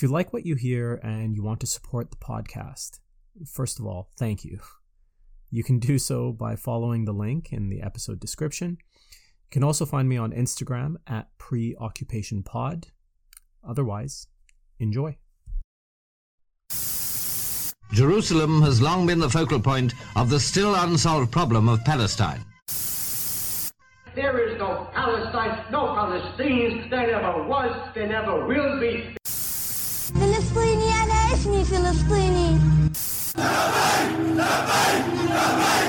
If you like what you hear and you want to support the podcast, first of all, thank you. You can do so by following the link in the episode description. You can also find me on Instagram at preoccupationpod. Otherwise, enjoy. Jerusalem has long been the focal point of the still unsolved problem of Palestine. There is no Palestine, no Palestinians. There never was, there never will be. Филистині, а на есні Філистині. Давай, давай, давай!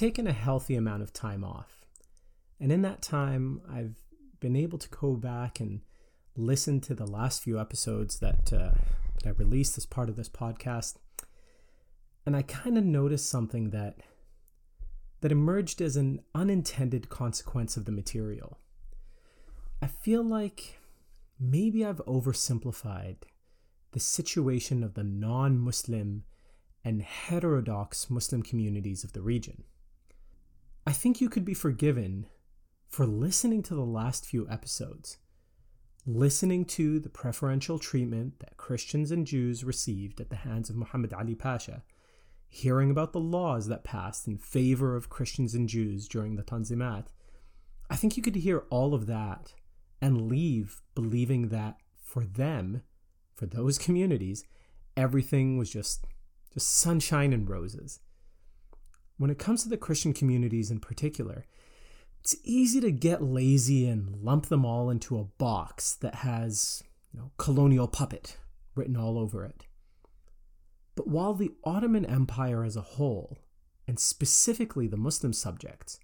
Taken a healthy amount of time off. And in that time, I've been able to go back and listen to the last few episodes that, uh, that I released as part of this podcast. And I kind of noticed something that that emerged as an unintended consequence of the material. I feel like maybe I've oversimplified the situation of the non Muslim and heterodox Muslim communities of the region. I think you could be forgiven for listening to the last few episodes, listening to the preferential treatment that Christians and Jews received at the hands of Muhammad Ali Pasha, hearing about the laws that passed in favor of Christians and Jews during the Tanzimat. I think you could hear all of that and leave believing that for them, for those communities, everything was just just sunshine and roses. When it comes to the Christian communities in particular, it's easy to get lazy and lump them all into a box that has you know, colonial puppet written all over it. But while the Ottoman Empire as a whole, and specifically the Muslim subjects,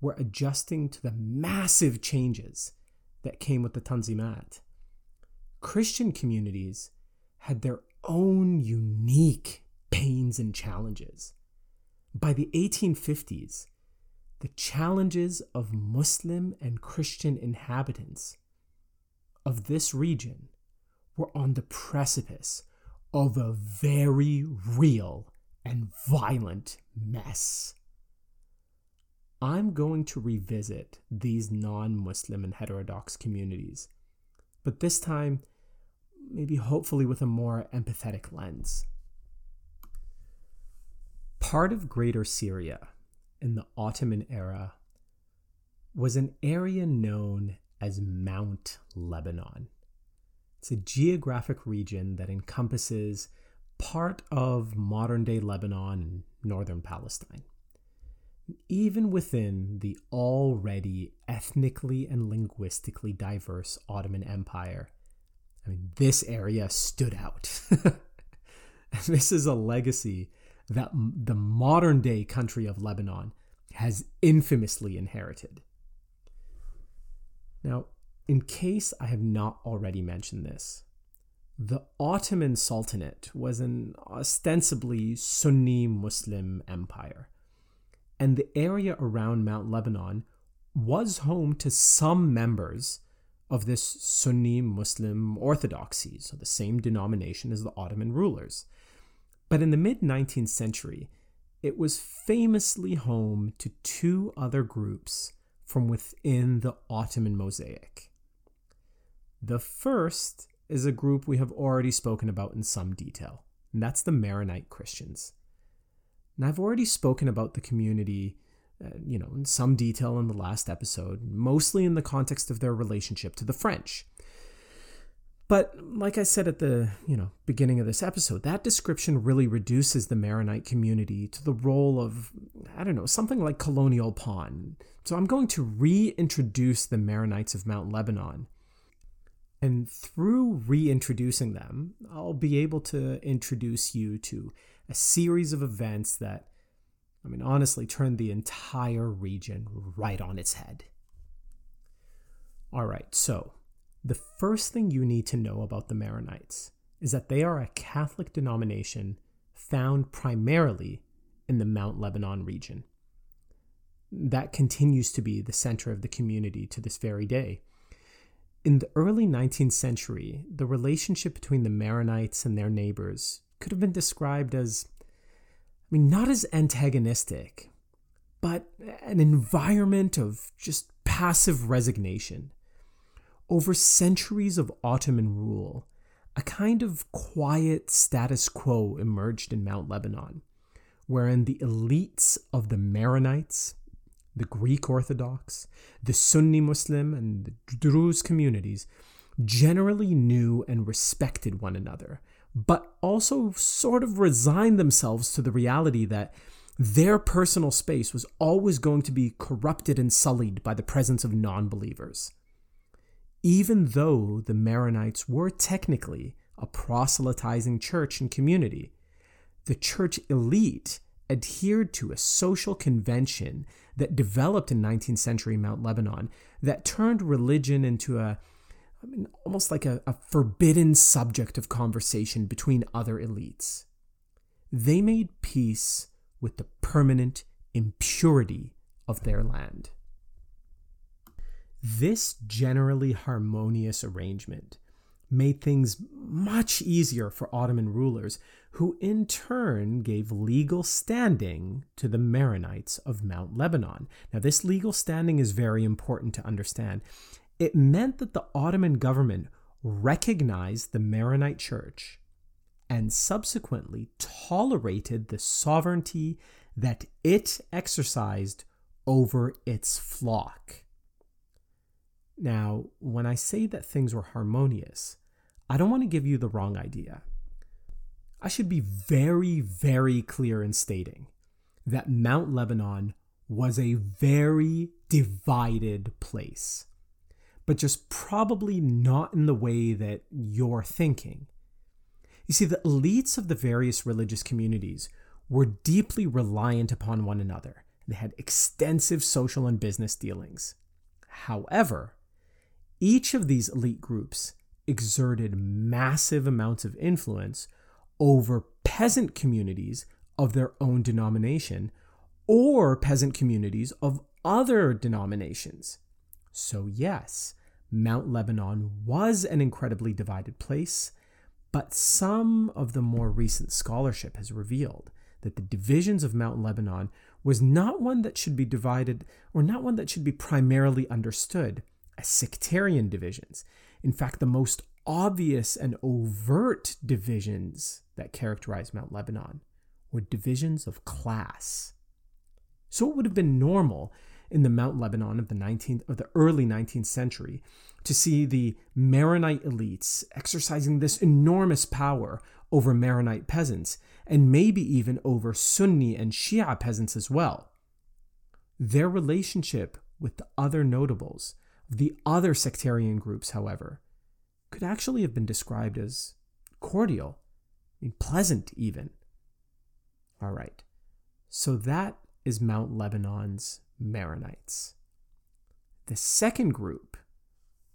were adjusting to the massive changes that came with the Tanzimat, Christian communities had their own unique pains and challenges. By the 1850s, the challenges of Muslim and Christian inhabitants of this region were on the precipice of a very real and violent mess. I'm going to revisit these non Muslim and heterodox communities, but this time, maybe hopefully with a more empathetic lens. Part of Greater Syria in the Ottoman era was an area known as Mount Lebanon. It's a geographic region that encompasses part of modern day Lebanon and northern Palestine. Even within the already ethnically and linguistically diverse Ottoman Empire, I mean, this area stood out. this is a legacy that the modern day country of Lebanon has infamously inherited. Now, in case I have not already mentioned this, the Ottoman Sultanate was an ostensibly Sunni Muslim empire, and the area around Mount Lebanon was home to some members of this Sunni Muslim orthodoxy, so the same denomination as the Ottoman rulers. But in the mid 19th century, it was famously home to two other groups from within the Ottoman mosaic. The first is a group we have already spoken about in some detail, and that's the Maronite Christians. And I've already spoken about the community, uh, you know, in some detail in the last episode, mostly in the context of their relationship to the French. But like I said at the, you know, beginning of this episode, that description really reduces the Maronite community to the role of I don't know, something like colonial pawn. So I'm going to reintroduce the Maronites of Mount Lebanon. And through reintroducing them, I'll be able to introduce you to a series of events that I mean honestly turned the entire region right on its head. All right, so the first thing you need to know about the Maronites is that they are a Catholic denomination found primarily in the Mount Lebanon region. That continues to be the center of the community to this very day. In the early 19th century, the relationship between the Maronites and their neighbors could have been described as, I mean, not as antagonistic, but an environment of just passive resignation. Over centuries of Ottoman rule, a kind of quiet status quo emerged in Mount Lebanon, wherein the elites of the Maronites, the Greek Orthodox, the Sunni Muslim, and the Druze communities generally knew and respected one another, but also sort of resigned themselves to the reality that their personal space was always going to be corrupted and sullied by the presence of non believers. Even though the Maronites were technically a proselytizing church and community, the church elite adhered to a social convention that developed in 19th century Mount Lebanon that turned religion into a I mean, almost like a, a forbidden subject of conversation between other elites. They made peace with the permanent impurity of their land. This generally harmonious arrangement made things much easier for Ottoman rulers, who in turn gave legal standing to the Maronites of Mount Lebanon. Now, this legal standing is very important to understand. It meant that the Ottoman government recognized the Maronite church and subsequently tolerated the sovereignty that it exercised over its flock. Now, when I say that things were harmonious, I don't want to give you the wrong idea. I should be very, very clear in stating that Mount Lebanon was a very divided place, but just probably not in the way that you're thinking. You see, the elites of the various religious communities were deeply reliant upon one another. They had extensive social and business dealings. However, each of these elite groups exerted massive amounts of influence over peasant communities of their own denomination or peasant communities of other denominations. So, yes, Mount Lebanon was an incredibly divided place, but some of the more recent scholarship has revealed that the divisions of Mount Lebanon was not one that should be divided or not one that should be primarily understood sectarian divisions. In fact, the most obvious and overt divisions that characterized Mount Lebanon were divisions of class. So it would have been normal in the Mount Lebanon of the 19th of the early 19th century to see the Maronite elites exercising this enormous power over Maronite peasants and maybe even over Sunni and Shia peasants as well. Their relationship with the other notables, the other sectarian groups, however, could actually have been described as cordial, pleasant even. All right, so that is Mount Lebanon's Maronites. The second group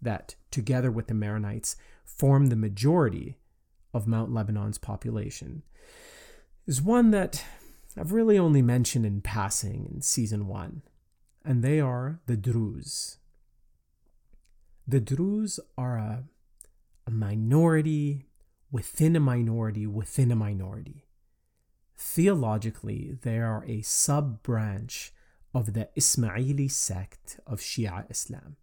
that, together with the Maronites, form the majority of Mount Lebanon's population is one that I've really only mentioned in passing in season one, and they are the Druze. The Druze are a, a minority within a minority within a minority. Theologically, they are a sub branch of the Ismaili sect of Shia Islam.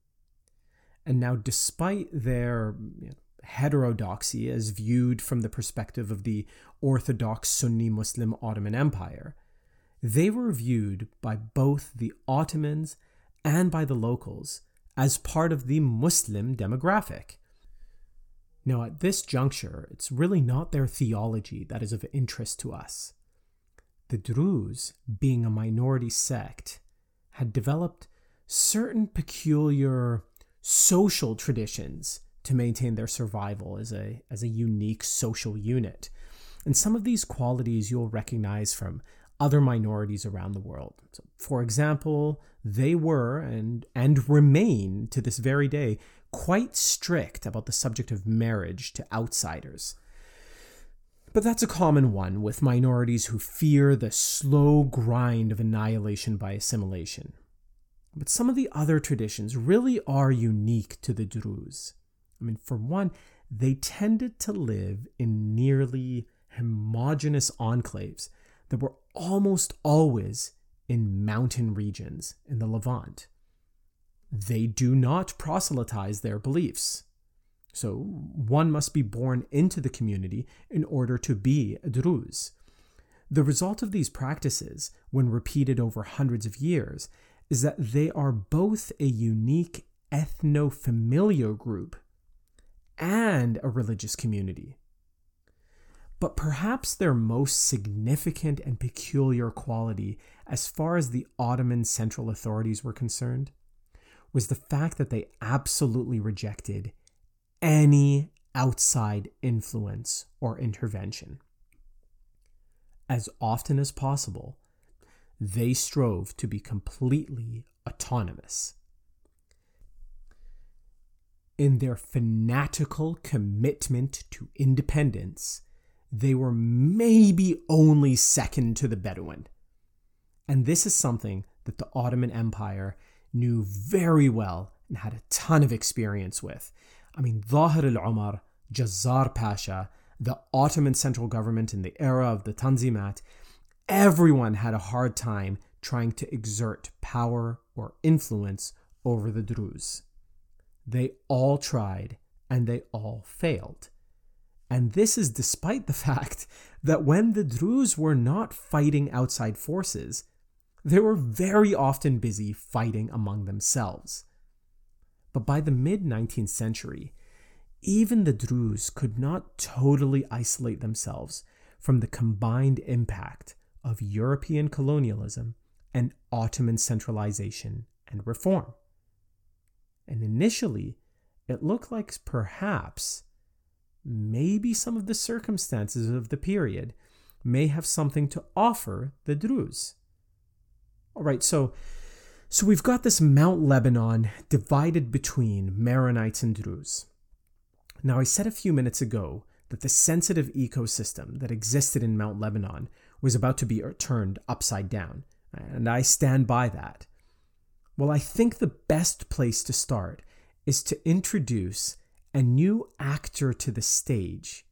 And now, despite their you know, heterodoxy as viewed from the perspective of the Orthodox Sunni Muslim Ottoman Empire, they were viewed by both the Ottomans and by the locals as part of the Muslim demographic. Now, at this juncture, it's really not their theology that is of interest to us. The Druze, being a minority sect, had developed certain peculiar social traditions to maintain their survival as a, as a unique social unit. And some of these qualities you'll recognize from other minorities around the world. So, for example, they were and and remain to this very day quite strict about the subject of marriage to outsiders. But that's a common one with minorities who fear the slow grind of annihilation by assimilation. But some of the other traditions really are unique to the Druze. I mean, for one, they tended to live in nearly homogeneous enclaves that were almost always in mountain regions in the Levant. They do not proselytize their beliefs. So one must be born into the community in order to be a Druze. The result of these practices, when repeated over hundreds of years, is that they are both a unique ethno familial group and a religious community. But perhaps their most significant and peculiar quality, as far as the Ottoman central authorities were concerned, was the fact that they absolutely rejected any outside influence or intervention. As often as possible, they strove to be completely autonomous. In their fanatical commitment to independence, they were maybe only second to the Bedouin. And this is something that the Ottoman Empire knew very well and had a ton of experience with. I mean, Zahir al Umar, Jazzar Pasha, the Ottoman central government in the era of the Tanzimat, everyone had a hard time trying to exert power or influence over the Druze. They all tried and they all failed. And this is despite the fact that when the Druze were not fighting outside forces, they were very often busy fighting among themselves. But by the mid 19th century, even the Druze could not totally isolate themselves from the combined impact of European colonialism and Ottoman centralization and reform. And initially, it looked like perhaps maybe some of the circumstances of the period may have something to offer the Druze. All right, so so we've got this Mount Lebanon divided between Maronites and Druze. Now, I said a few minutes ago that the sensitive ecosystem that existed in Mount Lebanon was about to be er, turned upside down, and I stand by that. Well, I think the best place to start is to introduce a new actor to the stage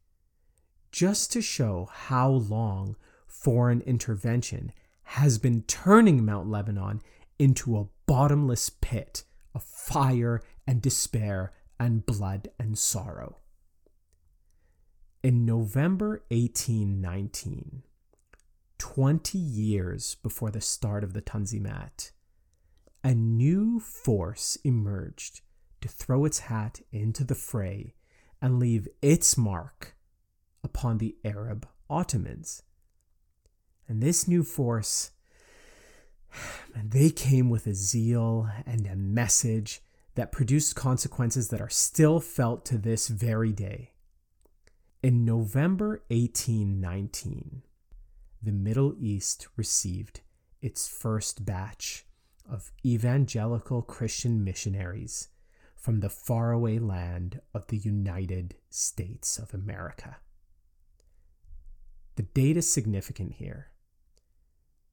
just to show how long foreign intervention has been turning Mount Lebanon into a bottomless pit of fire and despair and blood and sorrow. In November 1819, 20 years before the start of the Tanzimat, a new force emerged to throw its hat into the fray and leave its mark upon the Arab Ottomans. And this new force, they came with a zeal and a message that produced consequences that are still felt to this very day. In November 1819, the Middle East received its first batch of evangelical Christian missionaries from the faraway land of the United States of America. The date is significant here.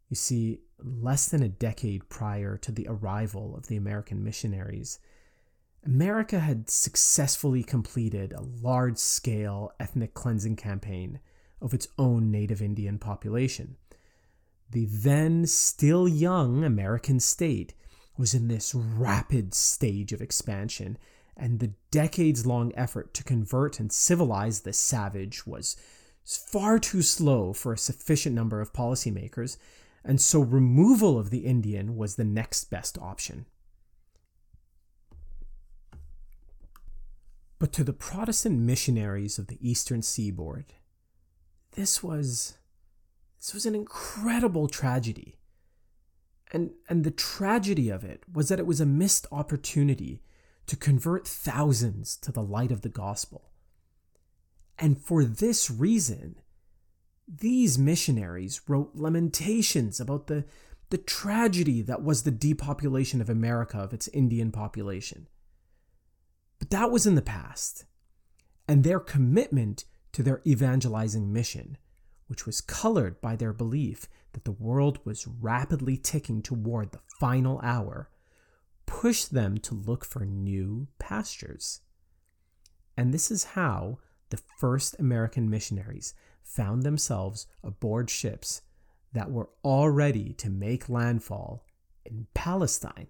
You see, less than a decade prior to the arrival of the American missionaries, America had successfully completed a large scale ethnic cleansing campaign of its own native Indian population. The then still young American state was in this rapid stage of expansion, and the decades long effort to convert and civilize the savage was far too slow for a sufficient number of policymakers, and so removal of the Indian was the next best option. But to the Protestant missionaries of the eastern seaboard, this was this was an incredible tragedy. And, and the tragedy of it was that it was a missed opportunity to convert thousands to the light of the gospel. And for this reason, These missionaries wrote lamentations about the, the tragedy that was the depopulation of America of its Indian population. But that was in the past, and their commitment to their evangelizing mission, which was colored by their belief that the world was rapidly ticking toward the final hour, pushed them to look for new pastures. And this is how the first American missionaries found themselves aboard ships that were all ready to make landfall in Palestine.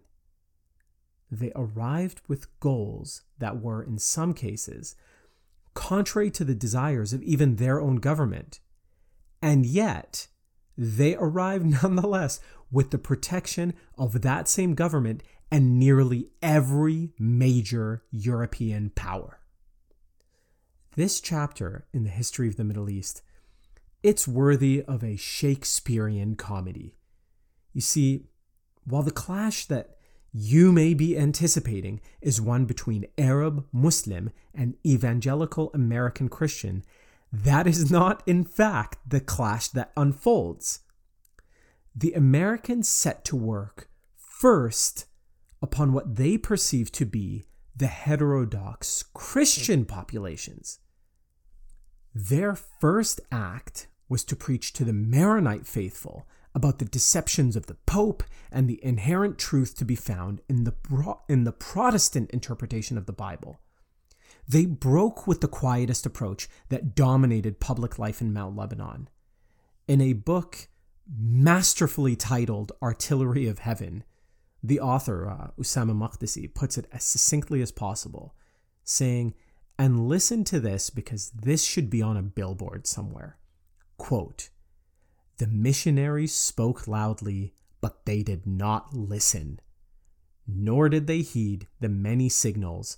They arrived with goals that were, in some cases, contrary to the desires of even their own government. And yet, they arrive nonetheless with the protection of that same government and nearly every major European power. This chapter in the history of the Middle East, it's worthy of a Shakespearean comedy. You see, while the clash that you may be anticipating is one between Arab Muslim and evangelical American Christian, that is not, in fact, the clash that unfolds. The Americans set to work first upon what they perceive to be the heterodox Christian populations. Their first act was to preach to the Maronite faithful about the deceptions of the Pope and the inherent truth to be found in the, in the Protestant interpretation of the Bible. They broke with the quietist approach that dominated public life in Mount Lebanon. In a book masterfully titled Artillery of Heaven, the author, uh, Ussama Makdisi, puts it as succinctly as possible, saying, and listen to this because this should be on a billboard somewhere. Quote, the missionaries spoke loudly, but they did not listen. Nor did they heed the many signals,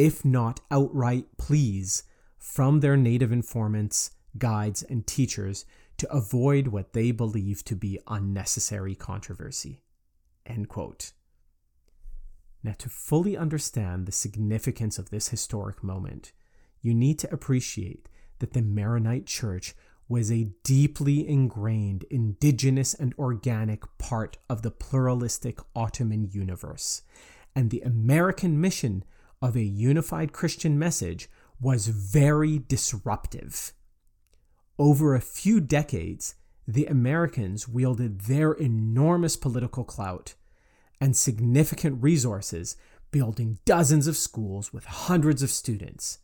if not outright pleas, from their native informants, guides, and teachers to avoid what they believe to be unnecessary controversy. Now, to fully understand the significance of this historic moment, you need to appreciate that the Maronite Church was a deeply ingrained indigenous and organic part of the pluralistic Ottoman universe, and the American mission of a unified Christian message was very disruptive. Over a few decades, the Americans wielded their enormous political clout and significant resources, building dozens of schools with hundreds of students.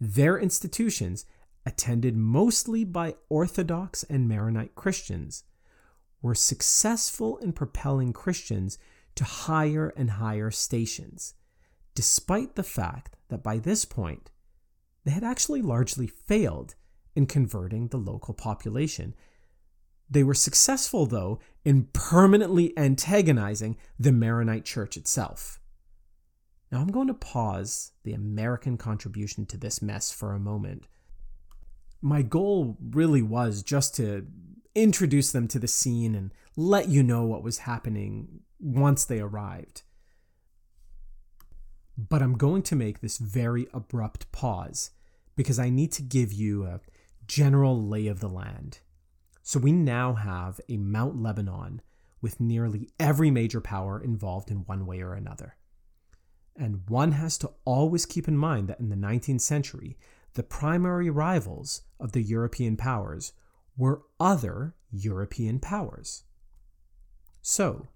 Their institutions, attended mostly by Orthodox and Maronite Christians, were successful in propelling Christians to higher and higher stations, despite the fact that by this point, they had actually largely failed in converting the local population they were successful, though, in permanently antagonizing the Maronite church itself. Now, I'm going to pause the American contribution to this mess for a moment. My goal really was just to introduce them to the scene and let you know what was happening once they arrived. But I'm going to make this very abrupt pause because I need to give you a general lay of the land. So we now have a Mount Lebanon with nearly every major power involved in one way or another. And one has to always keep in mind that in the 19th century, the primary rivals of the European powers were other European powers. So,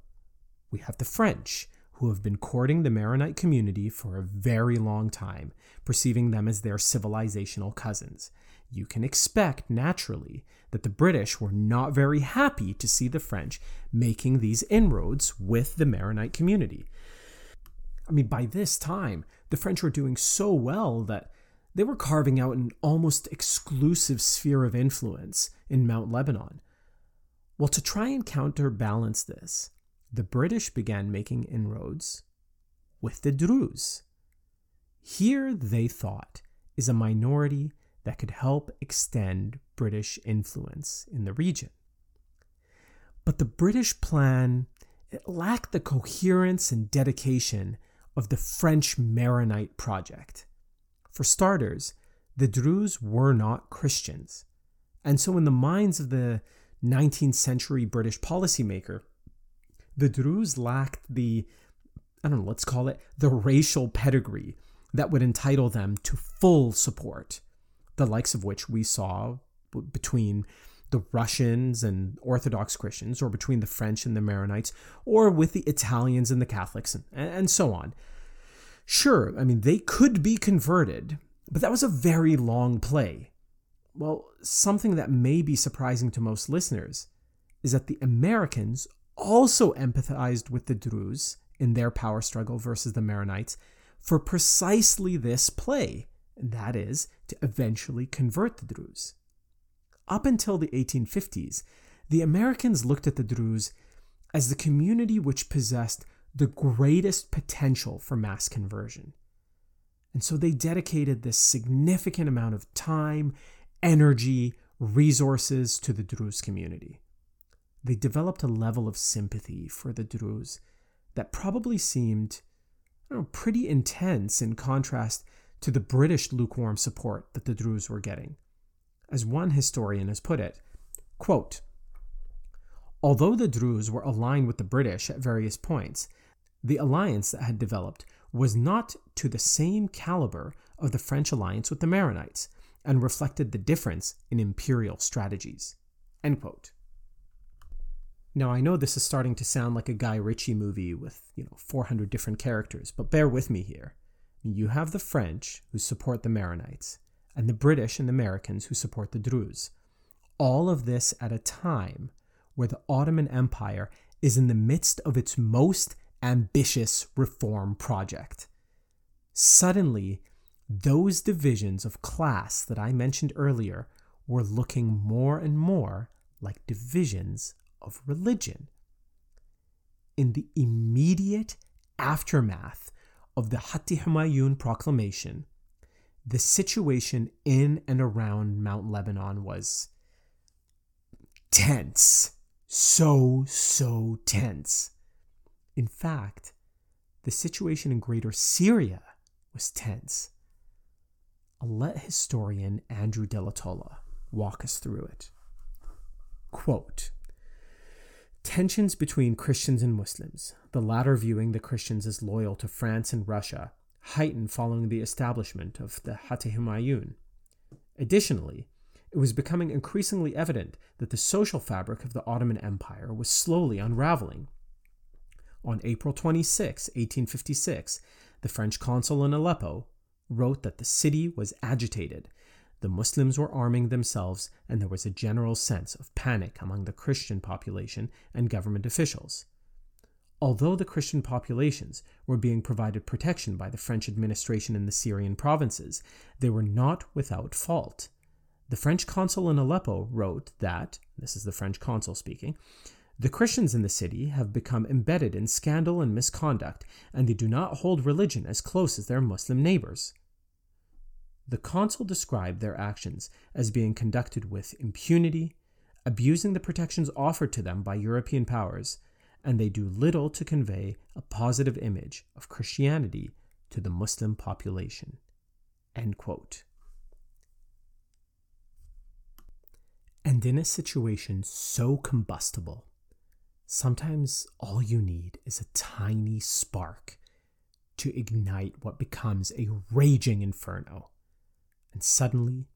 we have the French, who have been courting the Maronite community for a very long time, perceiving them as their civilizational cousins. You can expect, naturally, that the British were not very happy to see the French making these inroads with the Maronite community. I mean, by this time, the French were doing so well that they were carving out an almost exclusive sphere of influence in Mount Lebanon. Well, to try and counterbalance this, the British began making inroads with the Druze. Here, they thought, is a minority that could help extend British influence in the region. But the British plan lacked the coherence and dedication of the French Maronite project. For starters, the Druze were not Christians, And so, in the minds of the 19th century British policymaker, the Druze lacked the, I don't know, let's call it the racial pedigree that would entitle them to full support, the likes of which we saw between the Russians and Orthodox Christians, or between the French and the Maronites, or with the Italians and the Catholics, and, and so on. Sure, I mean, they could be converted, but that was a very long play. Well, something that may be surprising to most listeners is that the Americans also empathized with the Druze in their power struggle versus the Maronites for precisely this play, that is, to eventually convert the Druze. Up until the 1850s, the Americans looked at the Druze as the community which possessed the greatest potential for mass conversion. And so they dedicated this significant amount of time, energy, resources to the Druze community. They developed a level of sympathy for the Druze that probably seemed know, pretty intense in contrast to the British lukewarm support that the Druze were getting. As one historian has put it, quote, Although the Druze were aligned with the British at various points, the alliance that had developed was not to the same caliber of the French alliance with the Maronites and reflected the difference in imperial strategies. End quote. Now, I know this is starting to sound like a Guy Ritchie movie with, you know, 400 different characters, but bear with me here. You have the French who support the Maronites, and the British and Americans who support the Druze. All of this at a time where the Ottoman Empire is in the midst of its most ambitious reform project. Suddenly, those divisions of class that I mentioned earlier were looking more and more like divisions of religion. In the immediate aftermath of the Hatti Humayun proclamation, the situation in and around Mount Lebanon was tense. So, so tense. In fact, the situation in greater Syria was tense. I'll let historian Andrew Delatolla walk us through it. Quote Tensions between Christians and Muslims, the latter viewing the Christians as loyal to France and Russia, heightened following the establishment of the Hatti Humayun. Additionally, it was becoming increasingly evident that the social fabric of the Ottoman Empire was slowly unraveling. On April 26, 1856, the French consul in Aleppo wrote that the city was agitated the Muslims were arming themselves, and there was a general sense of panic among the Christian population and government officials. Although the Christian populations were being provided protection by the French administration in the Syrian provinces, they were not without fault. The French consul in Aleppo wrote that, this is the French consul speaking, the Christians in the city have become embedded in scandal and misconduct, and they do not hold religion as close as their Muslim neighbors. The consul described their actions as being conducted with impunity, abusing the protections offered to them by European powers, and they do little to convey a positive image of Christianity to the Muslim population. And in a situation so combustible, sometimes all you need is a tiny spark to ignite what becomes a raging inferno and suddenly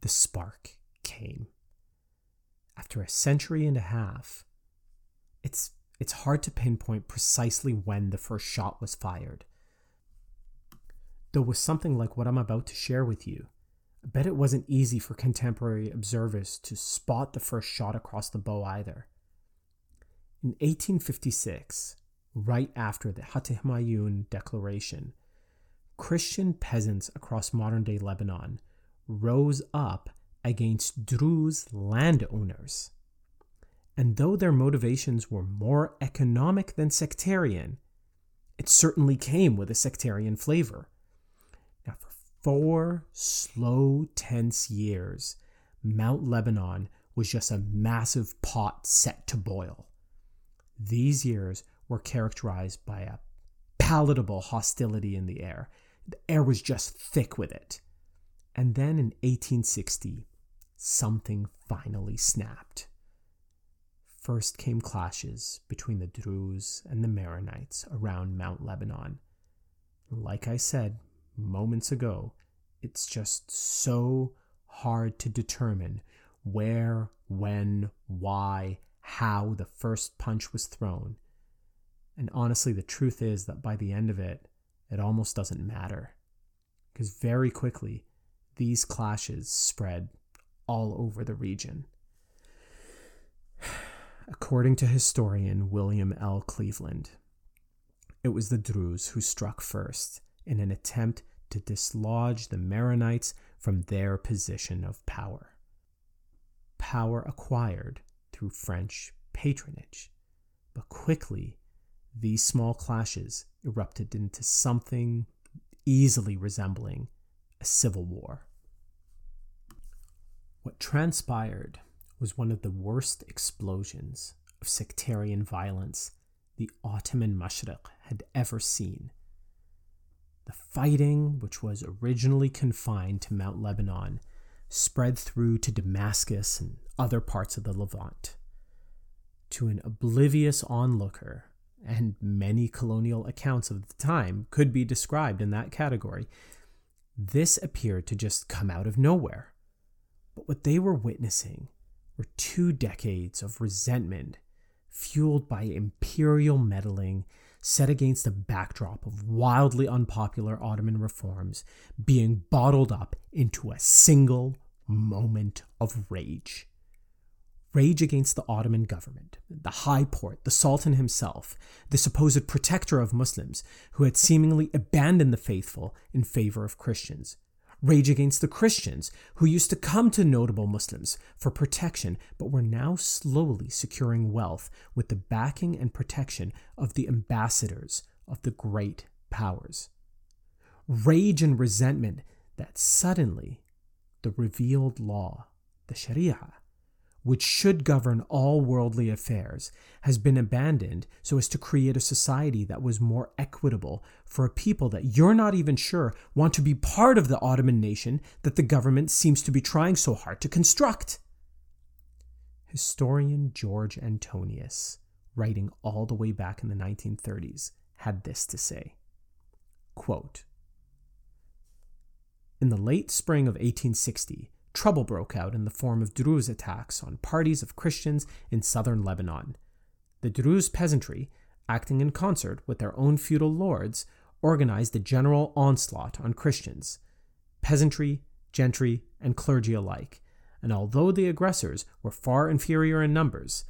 the spark came. After a century and a half, it's, it's hard to pinpoint precisely when the first shot was fired. Though with something like what I'm about to share with you, I bet it wasn't easy for contemporary observers to spot the first shot across the bow either. In 1856, right after the Hatti Humayun Declaration, Christian peasants across modern day Lebanon rose up against Druze landowners. And though their motivations were more economic than sectarian, it certainly came with a sectarian flavor. Now, for four slow, tense years, Mount Lebanon was just a massive pot set to boil. These years were characterized by a palatable hostility in the air the air was just thick with it. And then in 1860, something finally snapped. First came clashes between the Druze and the Maronites around Mount Lebanon. Like I said moments ago, it's just so hard to determine where, when, why, how the first punch was thrown. And honestly, the truth is that by the end of it, it almost doesn't matter. Because very quickly, these clashes spread all over the region. According to historian William L. Cleveland, it was the Druze who struck first in an attempt to dislodge the Maronites from their position of power. Power acquired through French patronage, but quickly these small clashes erupted into something easily resembling a civil war. What transpired was one of the worst explosions of sectarian violence the Ottoman Mashriq had ever seen. The fighting, which was originally confined to Mount Lebanon, spread through to Damascus and other parts of the Levant. To an oblivious onlooker, and many colonial accounts of the time could be described in that category, this appeared to just come out of nowhere. But what they were witnessing were two decades of resentment fueled by imperial meddling set against a backdrop of wildly unpopular Ottoman reforms being bottled up into a single moment of rage. Rage against the Ottoman government, the High Porte, the Sultan himself, the supposed protector of Muslims who had seemingly abandoned the faithful in favor of Christians, rage against the Christians who used to come to notable Muslims for protection but were now slowly securing wealth with the backing and protection of the ambassadors of the great powers. Rage and resentment that suddenly the revealed law, the Sharia, which should govern all worldly affairs, has been abandoned so as to create a society that was more equitable for a people that you're not even sure want to be part of the Ottoman nation that the government seems to be trying so hard to construct. Historian George Antonius, writing all the way back in the 1930s, had this to say quote, In the late spring of 1860, trouble broke out in the form of Druze attacks on parties of Christians in southern Lebanon. The Druze peasantry, acting in concert with their own feudal lords, organized a general onslaught on Christians, peasantry, gentry, and clergy alike, and although the aggressors were far inferior in numbers,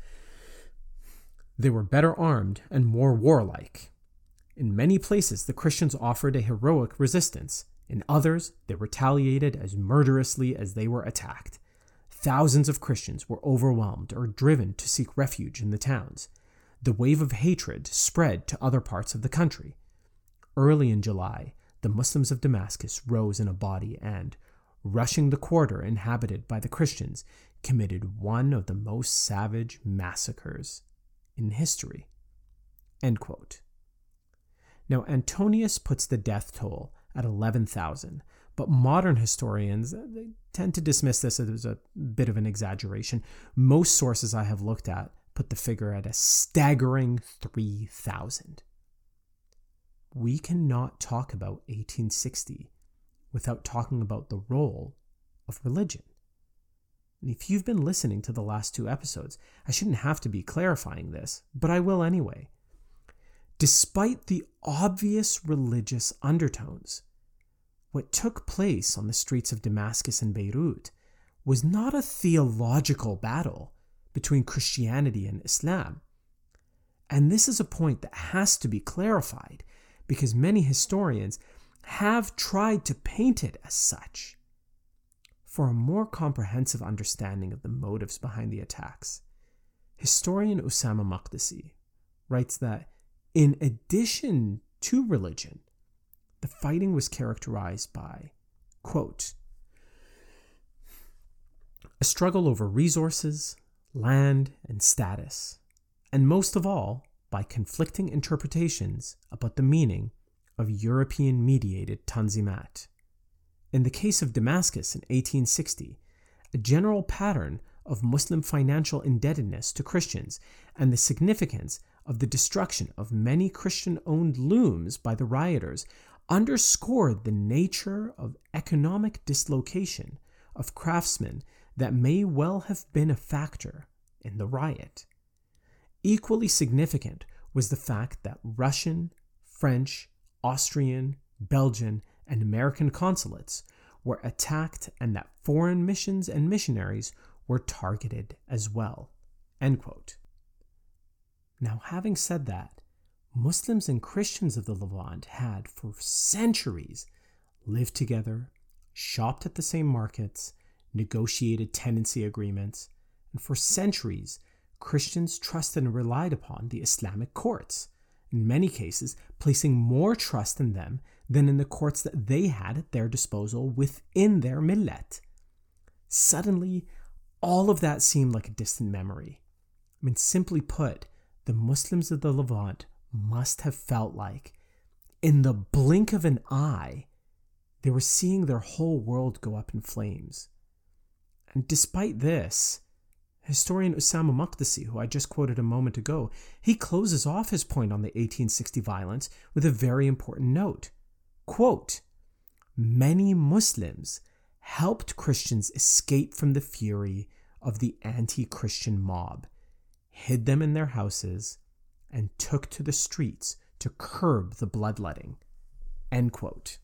they were better armed and more warlike. In many places, the Christians offered a heroic resistance, in others, they retaliated as murderously as they were attacked. Thousands of Christians were overwhelmed or driven to seek refuge in the towns. The wave of hatred spread to other parts of the country. Early in July, the Muslims of Damascus rose in a body and, rushing the quarter inhabited by the Christians, committed one of the most savage massacres in history. Now, Antonius puts the death toll at 11,000. But modern historians uh, they tend to dismiss this as a bit of an exaggeration. Most sources I have looked at put the figure at a staggering 3,000. We cannot talk about 1860 without talking about the role of religion. And if you've been listening to the last two episodes, I shouldn't have to be clarifying this, but I will anyway. Despite the obvious religious undertones, what took place on the streets of Damascus and Beirut was not a theological battle between Christianity and Islam. And this is a point that has to be clarified because many historians have tried to paint it as such. For a more comprehensive understanding of the motives behind the attacks, historian Ussama Makdisi writes that in addition to religion, the fighting was characterized by, quote, a struggle over resources, land, and status, and most of all, by conflicting interpretations about the meaning of European mediated Tanzimat. In the case of Damascus in 1860, a general pattern of Muslim financial indebtedness to Christians and the significance of the destruction of many Christian owned looms by the rioters underscored the nature of economic dislocation of craftsmen that may well have been a factor in the riot. Equally significant was the fact that Russian, French, Austrian, Belgian, and American consulates were attacked and that foreign missions and missionaries were targeted as well. Now, having said that, Muslims and Christians of the Levant had, for centuries, lived together, shopped at the same markets, negotiated tenancy agreements, and for centuries, Christians trusted and relied upon the Islamic courts, in many cases, placing more trust in them than in the courts that they had at their disposal within their millet. Suddenly, all of that seemed like a distant memory. I mean, simply put, the Muslims of the Levant must have felt like, in the blink of an eye, they were seeing their whole world go up in flames. And despite this, historian Ussama Makdisi, who I just quoted a moment ago, he closes off his point on the 1860 violence with a very important note. Quote, Many Muslims helped Christians escape from the fury of the anti Christian mob, hid them in their houses, and took to the streets to curb the bloodletting. End quote.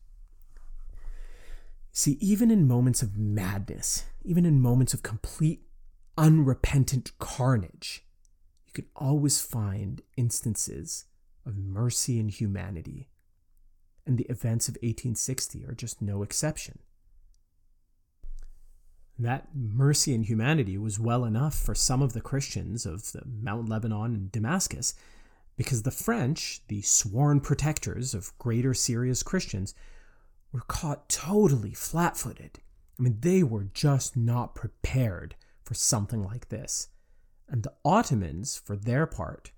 See, even in moments of madness, even in moments of complete unrepentant carnage, you can always find instances of mercy and humanity. And the events of 1860 are just no exception. That mercy and humanity was well enough for some of the Christians of the Mount Lebanon and Damascus because the French, the sworn protectors of Greater Syria's Christians, were caught totally flat footed. I mean, they were just not prepared for something like this. And the Ottomans, for their part,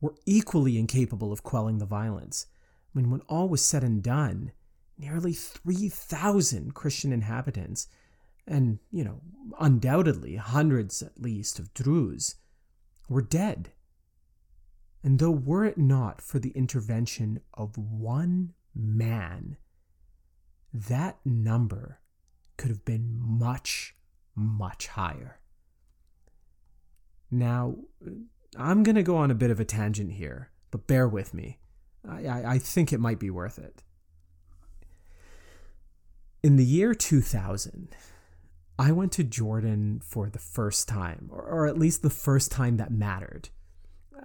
were equally incapable of quelling the violence. I mean, when all was said and done, nearly 3,000 Christian inhabitants, and, you know, undoubtedly hundreds at least of Druze, were dead. And though were it not for the intervention of one man, that number could have been much, much higher. Now, I'm going to go on a bit of a tangent here, but bear with me. I, I, I think it might be worth it. In the year 2000, I went to Jordan for the first time, or, or at least the first time that mattered.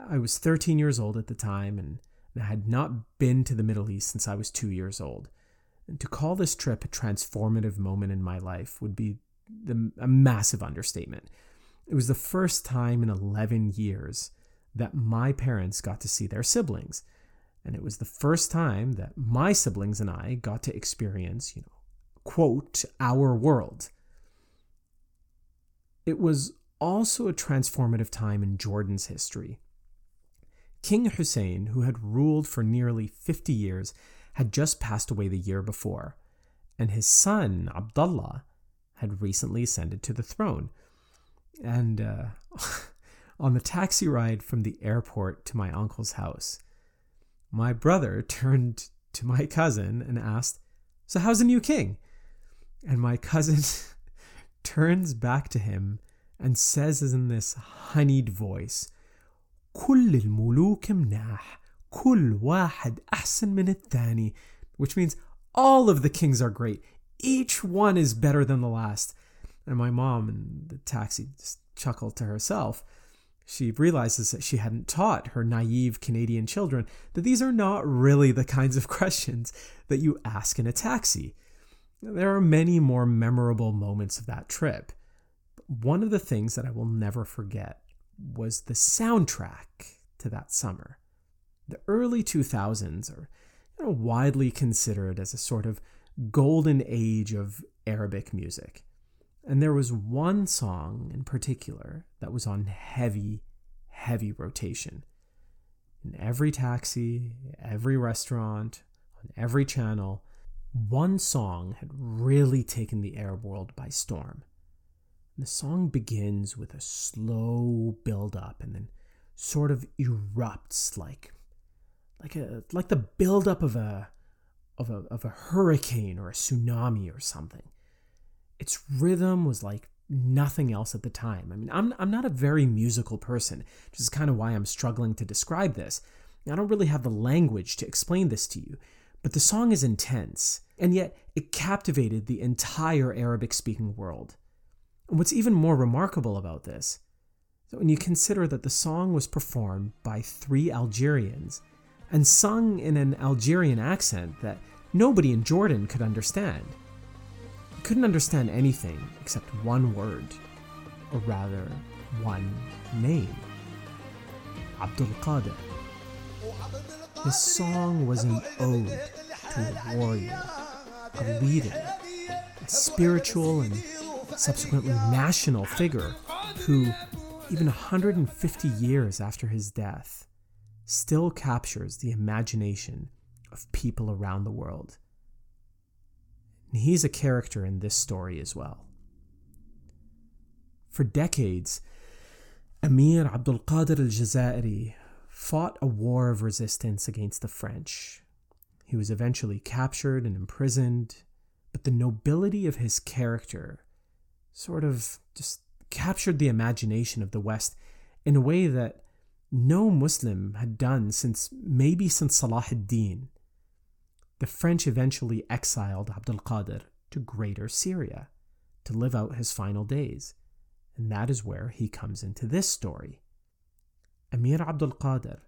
I was 13 years old at the time and I had not been to the Middle East since I was two years old. And to call this trip a transformative moment in my life would be the, a massive understatement. It was the first time in 11 years that my parents got to see their siblings. And it was the first time that my siblings and I got to experience, you know, quote, our world. It was also a transformative time in Jordan's history. King Hussein, who had ruled for nearly 50 years, had just passed away the year before, and his son, Abdullah, had recently ascended to the throne. And uh, on the taxi ride from the airport to my uncle's house, my brother turned to my cousin and asked, So, how's the new king? And my cousin turns back to him and says in this honeyed voice, كل الملوك مناح كل واحد أحسن من الثاني which means all of the kings are great each one is better than the last and my mom in the taxi just chuckled to herself she realizes that she hadn't taught her naive Canadian children that these are not really the kinds of questions that you ask in a taxi. There are many more memorable moments of that trip. One of the things that I will never forget was the soundtrack to that summer. The early 2000s are you know, widely considered as a sort of golden age of Arabic music. And there was one song in particular that was on heavy, heavy rotation. In every taxi, every restaurant, on every channel, one song had really taken the Arab world by storm. The song begins with a slow build up and then sort of erupts like like a like the build up of a of a of a hurricane or a tsunami or something. Its rhythm was like nothing else at the time. I mean, I'm I'm not a very musical person, which is kind of why I'm struggling to describe this. I don't really have the language to explain this to you, but the song is intense, and yet it captivated the entire Arabic speaking world. And what's even more remarkable about this, when you consider that the song was performed by three Algerians and sung in an Algerian accent that nobody in Jordan could understand. Couldn't understand anything except one word, or rather, one name Abdul Qadir. Oh, This song was an ode to a warrior, a leader, a spiritual and subsequently national figure who, even 150 years after his death, still captures the imagination of people around the world. And he's a character in this story as well. For decades, Emir Abdul Qadir al Jazairi fought a war of resistance against the French. He was eventually captured and imprisoned, but the nobility of his character sort of just captured the imagination of the West in a way that no Muslim had done since maybe since Salah ad-Din. The French eventually exiled Abdul Qadir to Greater Syria to live out his final days, and that is where he comes into this story. Emir Abdul Qadir,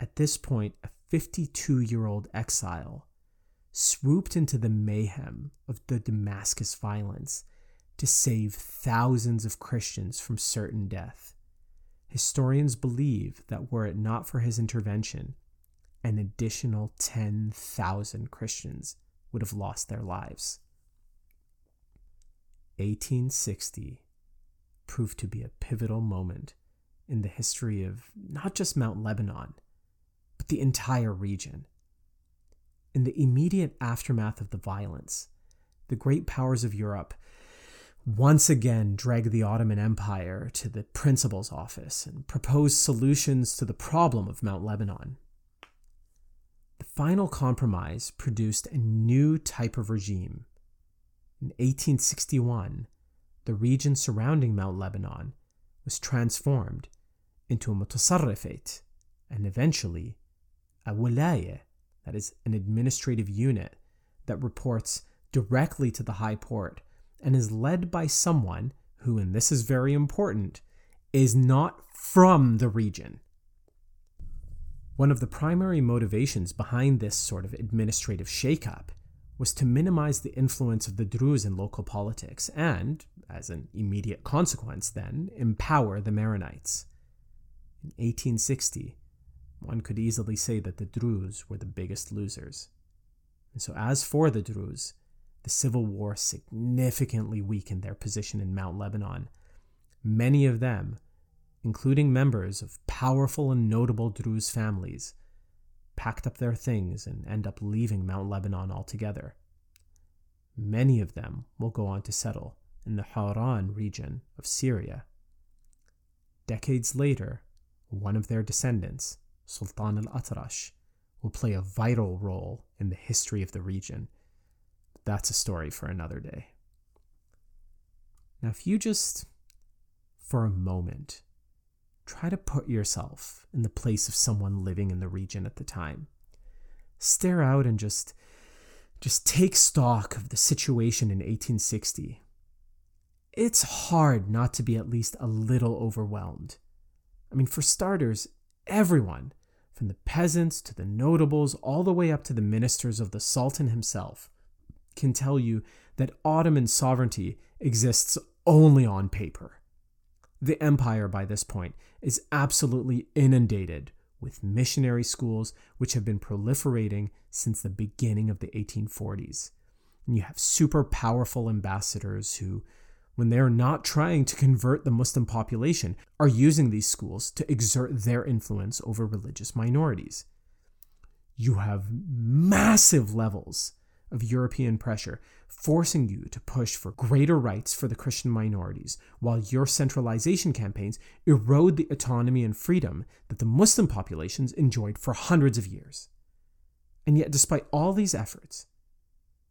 at this point a 52 year old exile, swooped into the mayhem of the Damascus violence to save thousands of Christians from certain death. Historians believe that were it not for his intervention, an additional 10,000 Christians would have lost their lives. 1860 proved to be a pivotal moment in the history of not just Mount Lebanon, but the entire region. In the immediate aftermath of the violence, the great powers of Europe once again dragged the Ottoman Empire to the principal's office and proposed solutions to the problem of Mount Lebanon. The final compromise produced a new type of regime. In 1861, the region surrounding Mount Lebanon was transformed into a mutasarrifate and eventually a wilaya, that is, an administrative unit that reports directly to the high Porte and is led by someone who, and this is very important, is not from the region. One of the primary motivations behind this sort of administrative shakeup was to minimize the influence of the Druze in local politics and, as an immediate consequence, then, empower the Maronites. In 1860, one could easily say that the Druze were the biggest losers. And so, as for the Druze, the civil war significantly weakened their position in Mount Lebanon. Many of them, including members of powerful and notable Druze families, packed up their things and end up leaving Mount Lebanon altogether. Many of them will go on to settle in the Hauran region of Syria. Decades later, one of their descendants, Sultan al Atrash, will play a vital role in the history of the region. That's a story for another day. Now, if you just, for a moment, try to put yourself in the place of someone living in the region at the time. Stare out and just just take stock of the situation in 1860. It's hard not to be at least a little overwhelmed. I mean, for starters, everyone, from the peasants to the notables, all the way up to the ministers of the Sultan himself, can tell you that Ottoman sovereignty exists only on paper. The empire, by this point, is absolutely inundated with missionary schools which have been proliferating since the beginning of the 1840s. And you have super powerful ambassadors who, when they're not trying to convert the Muslim population, are using these schools to exert their influence over religious minorities. You have massive levels of European pressure, forcing you to push for greater rights for the Christian minorities, while your centralization campaigns erode the autonomy and freedom that the Muslim populations enjoyed for hundreds of years. And yet, despite all these efforts,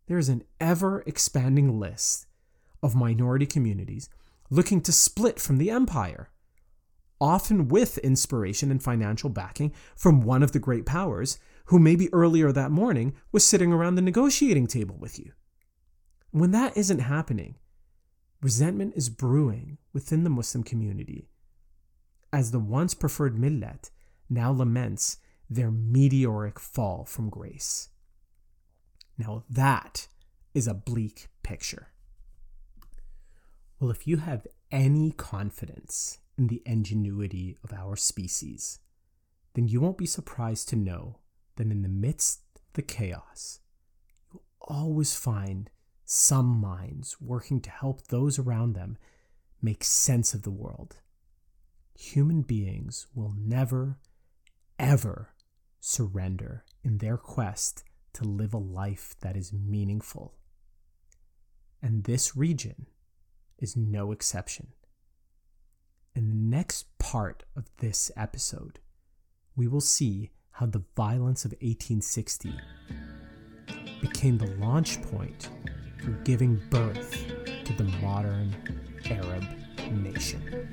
there is an ever expanding list of minority communities looking to split from the empire, often with inspiration and financial backing from one of the great powers who maybe earlier that morning was sitting around the negotiating table with you. When that isn't happening, resentment is brewing within the Muslim community as the once preferred millet now laments their meteoric fall from grace. Now, that is a bleak picture. Well, if you have any confidence in the ingenuity of our species, then you won't be surprised to know that in the midst of the chaos, you'll always find some minds working to help those around them make sense of the world. Human beings will never, ever surrender in their quest to live a life that is meaningful. And this region is no exception. In the next part of this episode, we will see how the violence of 1860 became the launch point for giving birth to the modern Arab nation.